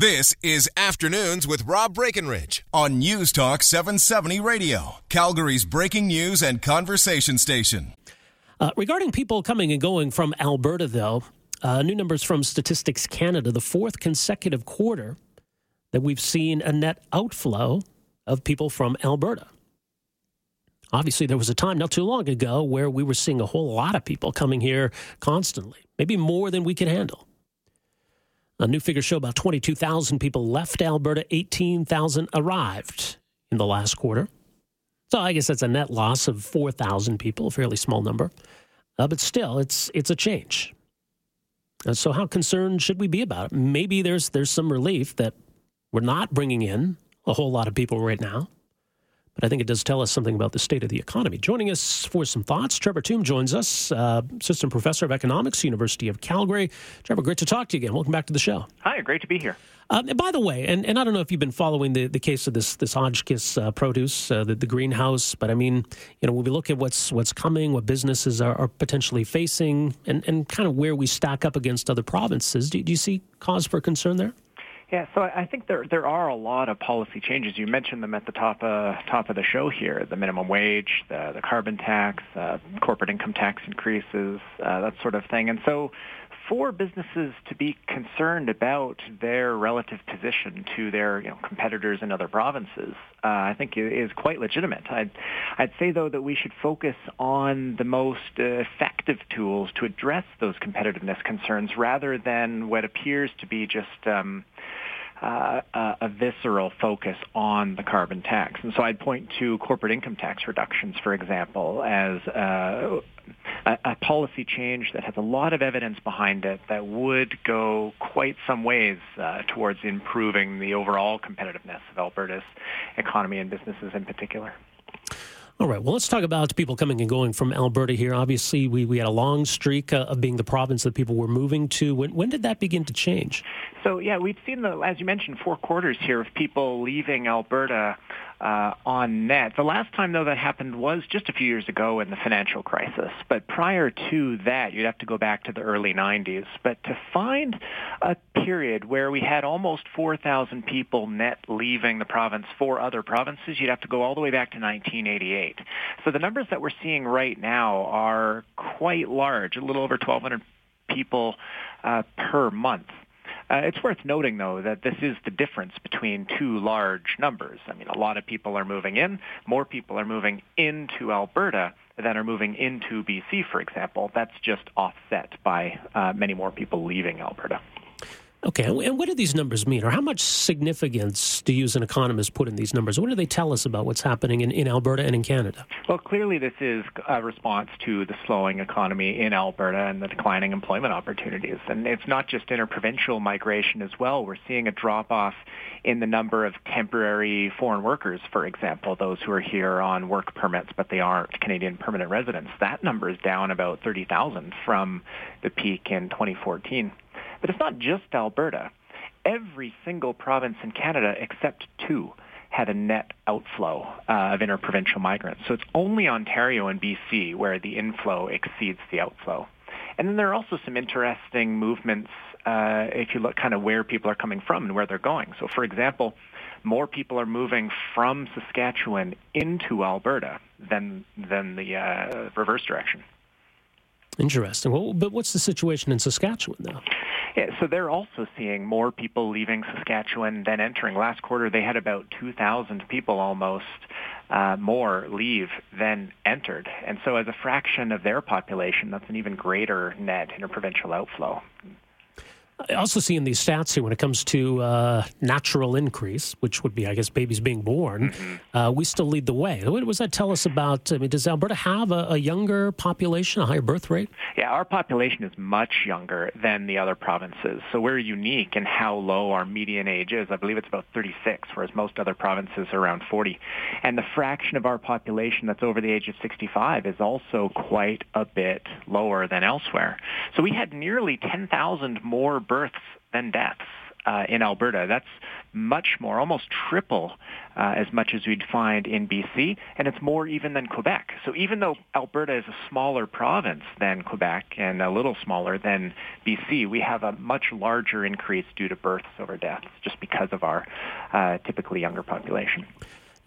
This is Afternoons with Rob Breckenridge on News Talk 770 Radio, Calgary's breaking news and conversation station. Uh, regarding people coming and going from Alberta, though, uh, new numbers from Statistics Canada, the fourth consecutive quarter that we've seen a net outflow of people from Alberta. Obviously, there was a time not too long ago where we were seeing a whole lot of people coming here constantly, maybe more than we could handle. A new figure show about 22,000 people left Alberta, 18,000 arrived in the last quarter. So I guess that's a net loss of 4,000 people, a fairly small number. Uh, but still, it's, it's a change. Uh, so how concerned should we be about it? Maybe there's, there's some relief that we're not bringing in a whole lot of people right now but I think it does tell us something about the state of the economy. Joining us for some thoughts, Trevor Tombe joins us, uh, assistant professor of economics, University of Calgary. Trevor, great to talk to you again. Welcome back to the show. Hi, great to be here. Uh, by the way, and, and I don't know if you've been following the, the case of this this Hotchkiss uh, produce, uh, the, the greenhouse, but I mean, you know, when we look at what's what's coming, what businesses are, are potentially facing, and, and kind of where we stack up against other provinces, do, do you see cause for concern there? Yeah, so I think there there are a lot of policy changes. You mentioned them at the top uh, top of the show here: the minimum wage, the the carbon tax, uh, corporate income tax increases, uh, that sort of thing. And so, for businesses to be concerned about their relative position to their you know, competitors in other provinces, uh, I think is quite legitimate. I'd, I'd say, though, that we should focus on the most effective tools to address those competitiveness concerns rather than what appears to be just um, uh, a visceral focus on the carbon tax. And so I'd point to corporate income tax reductions, for example, as uh, a, a, policy change that has a lot of evidence behind it that would go quite some ways uh, towards improving the overall competitiveness of Alberta's economy and businesses in particular. All right. Well, let's talk about people coming and going from Alberta here. Obviously, we, we had a long streak uh, of being the province that people were moving to. When, when did that begin to change? So, yeah, we've seen, the, as you mentioned, four quarters here of people leaving Alberta uh, on net. The last time, though, that happened was just a few years ago in the financial crisis. But prior to that, you'd have to go back to the early 90s. But to find a period where we had almost 4,000 people net leaving the province for other provinces, you'd have to go all the way back to 1988. So the numbers that we're seeing right now are quite large, a little over 1,200 people uh, per month. Uh, it's worth noting, though, that this is the difference between two large numbers. I mean, a lot of people are moving in. More people are moving into Alberta than are moving into BC, for example. That's just offset by uh, many more people leaving Alberta. Okay, and what do these numbers mean, or how much significance do you as an economist put in these numbers? What do they tell us about what's happening in, in Alberta and in Canada? Well, clearly this is a response to the slowing economy in Alberta and the declining employment opportunities. And it's not just interprovincial migration as well. We're seeing a drop-off in the number of temporary foreign workers, for example, those who are here on work permits, but they aren't Canadian permanent residents. That number is down about 30,000 from the peak in 2014. But it's not just Alberta. Every single province in Canada except two had a net outflow uh, of interprovincial migrants. So it's only Ontario and BC where the inflow exceeds the outflow. And then there are also some interesting movements uh, if you look kind of where people are coming from and where they're going. So for example, more people are moving from Saskatchewan into Alberta than, than the uh, reverse direction. Interesting. Well, but what's the situation in Saskatchewan now? So they're also seeing more people leaving Saskatchewan than entering. Last quarter, they had about 2,000 people almost uh, more leave than entered. And so as a fraction of their population, that's an even greater net interprovincial outflow. I also see in these stats here when it comes to uh, natural increase, which would be, I guess, babies being born, mm-hmm. uh, we still lead the way. What does that tell us about? I mean, does Alberta have a, a, younger population, a higher birth rate? Yeah, our population is much younger than the other provinces. So we're unique in how low our median age is. I believe it's about 36, whereas most other provinces are around 40. And the fraction of our population that's over the age of 65 is also quite a bit lower than elsewhere. So we had nearly 10,000 more births than deaths uh, in Alberta. That's much more, almost triple uh, as much as we'd find in BC, and it's more even than Quebec. So even though Alberta is a smaller province than Quebec and a little smaller than BC, we have a much larger increase due to births over deaths just because of our uh, typically younger population.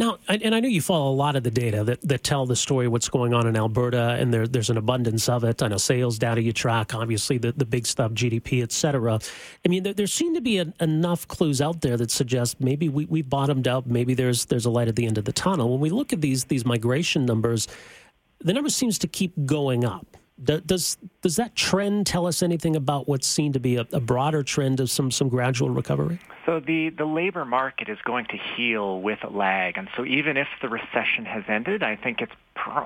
Now, and I know you follow a lot of the data that, that tell the story of what's going on in Alberta, and there, there's an abundance of it. I know sales data you track, obviously the, the big stuff, GDP, et cetera. I mean, there, there seem to be enough clues out there that suggest maybe we, we bottomed out, maybe there's there's a light at the end of the tunnel. When we look at these these migration numbers, the number seems to keep going up. Does does that trend tell us anything about what's seen to be a, a broader trend of some some gradual recovery? So the, the labor market is going to heal with a lag. And so even if the recession has ended, I think it's,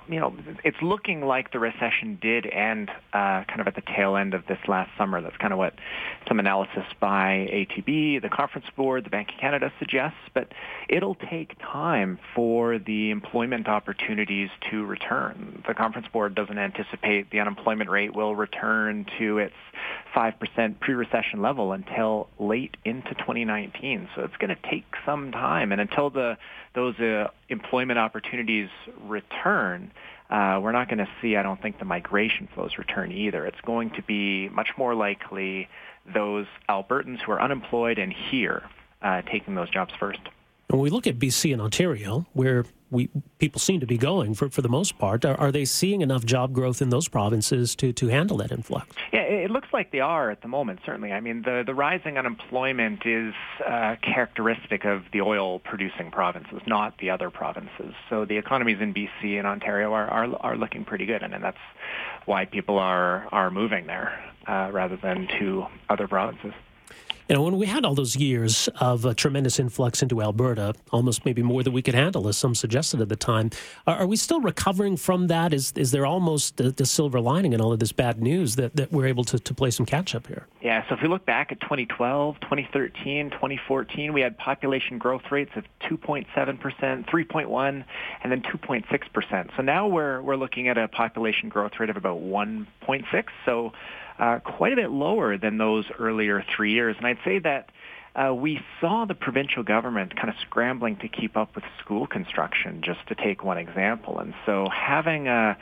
you know, it's looking like the recession did end uh, kind of at the tail end of this last summer. That's kind of what some analysis by ATB, the Conference Board, the Bank of Canada suggests. But it'll take time for the employment opportunities to return. The Conference Board doesn't anticipate the unemployment rate will return to its 5% pre-recession level until late into 2019. So it's going to take some time. And until the, those uh, employment opportunities return, uh, we're not going to see, I don't think, the migration flows return either. It's going to be much more likely those Albertans who are unemployed and here uh, taking those jobs first. When we look at BC and Ontario, where we people seem to be going for, for the most part. Are, are, they seeing enough job growth in those provinces to, to handle that influx? Yeah, it looks like they are at the moment, certainly. I mean, the, the rising unemployment is uh, characteristic of the oil-producing provinces, not the other provinces. So the economies in BC and Ontario are, are, are looking pretty good, and, and that's why people are, are moving there uh, rather than to other provinces. You know, when we had all those years of a tremendous influx into Alberta, almost maybe more than we could handle, as some suggested at the time, are, are we still recovering from that? Is is there almost the, silver lining in all of this bad news that, that we're able to, to play some catch up here? Yeah, so if we look back at 2012, 2013, 2014, we had population growth rates of 2.7%, 3.1, and then 2.6%. So now we're, we're looking at a population growth rate of about 1.6. So uh, quite a bit lower than those earlier three years. And I'd say that uh, we saw the provincial government kind of scrambling to keep up with school construction, just to take one example. And so having a,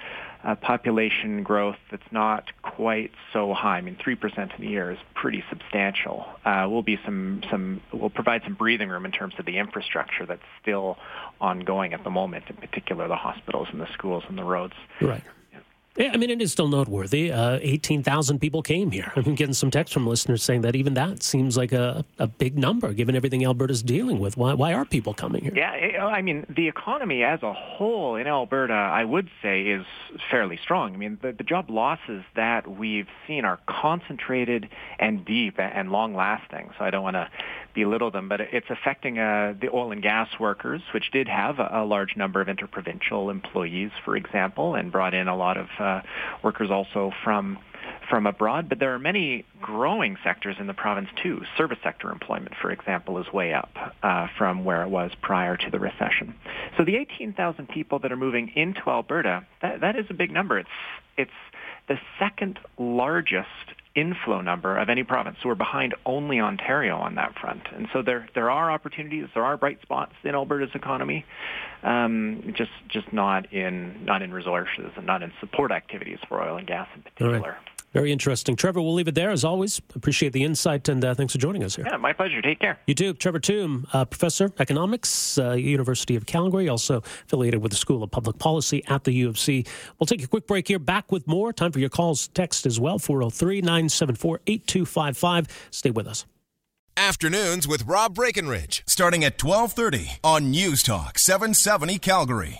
a population growth that's not quite so high, I mean, 3% in a year is pretty substantial, uh, will be some, some, will provide some breathing room in terms of the infrastructure that's still ongoing at the moment, in particular the hospitals and the schools and the roads. Right. Yeah, I mean, it is still noteworthy. Uh, 18,000 people came here. I'm getting some text from listeners saying that even that seems like a, a big number given everything Alberta's dealing with. Why, why are people coming here? Yeah, I mean, the economy as a whole in Alberta, I would say, is fairly strong. I mean, the, the job losses that we've seen are concentrated and deep and long lasting. So I don't want to belittle them, but it's affecting uh, the oil and gas workers, which did have a, a, large number of interprovincial employees, for example, and brought in a lot of workers also from from abroad. But there are many growing sectors in the province too. Service sector employment, for example, is way up uh, from where it was prior to the recession. So the 18,000 people that are moving into Alberta, that, that is a big number. It's it's the second largest inflow number of any province. So we're behind only Ontario on that front. And so there there are opportunities, there are bright spots in Alberta's economy, um, just just not in not in resources and not in support activities for oil and gas in particular. Very interesting. Trevor, we'll leave it there as always. Appreciate the insight and uh, thanks for joining us here. Yeah, my pleasure. Take care. You too. Trevor Tombe, uh, professor economics, uh, University of Calgary, also affiliated with the School of Public Policy at the U of C. We'll take a quick break here. Back with more. Time for your calls, text as well 403 974 8255. Stay with us. Afternoons with Rob Breckenridge, starting at 1230 on News Talk 770 Calgary.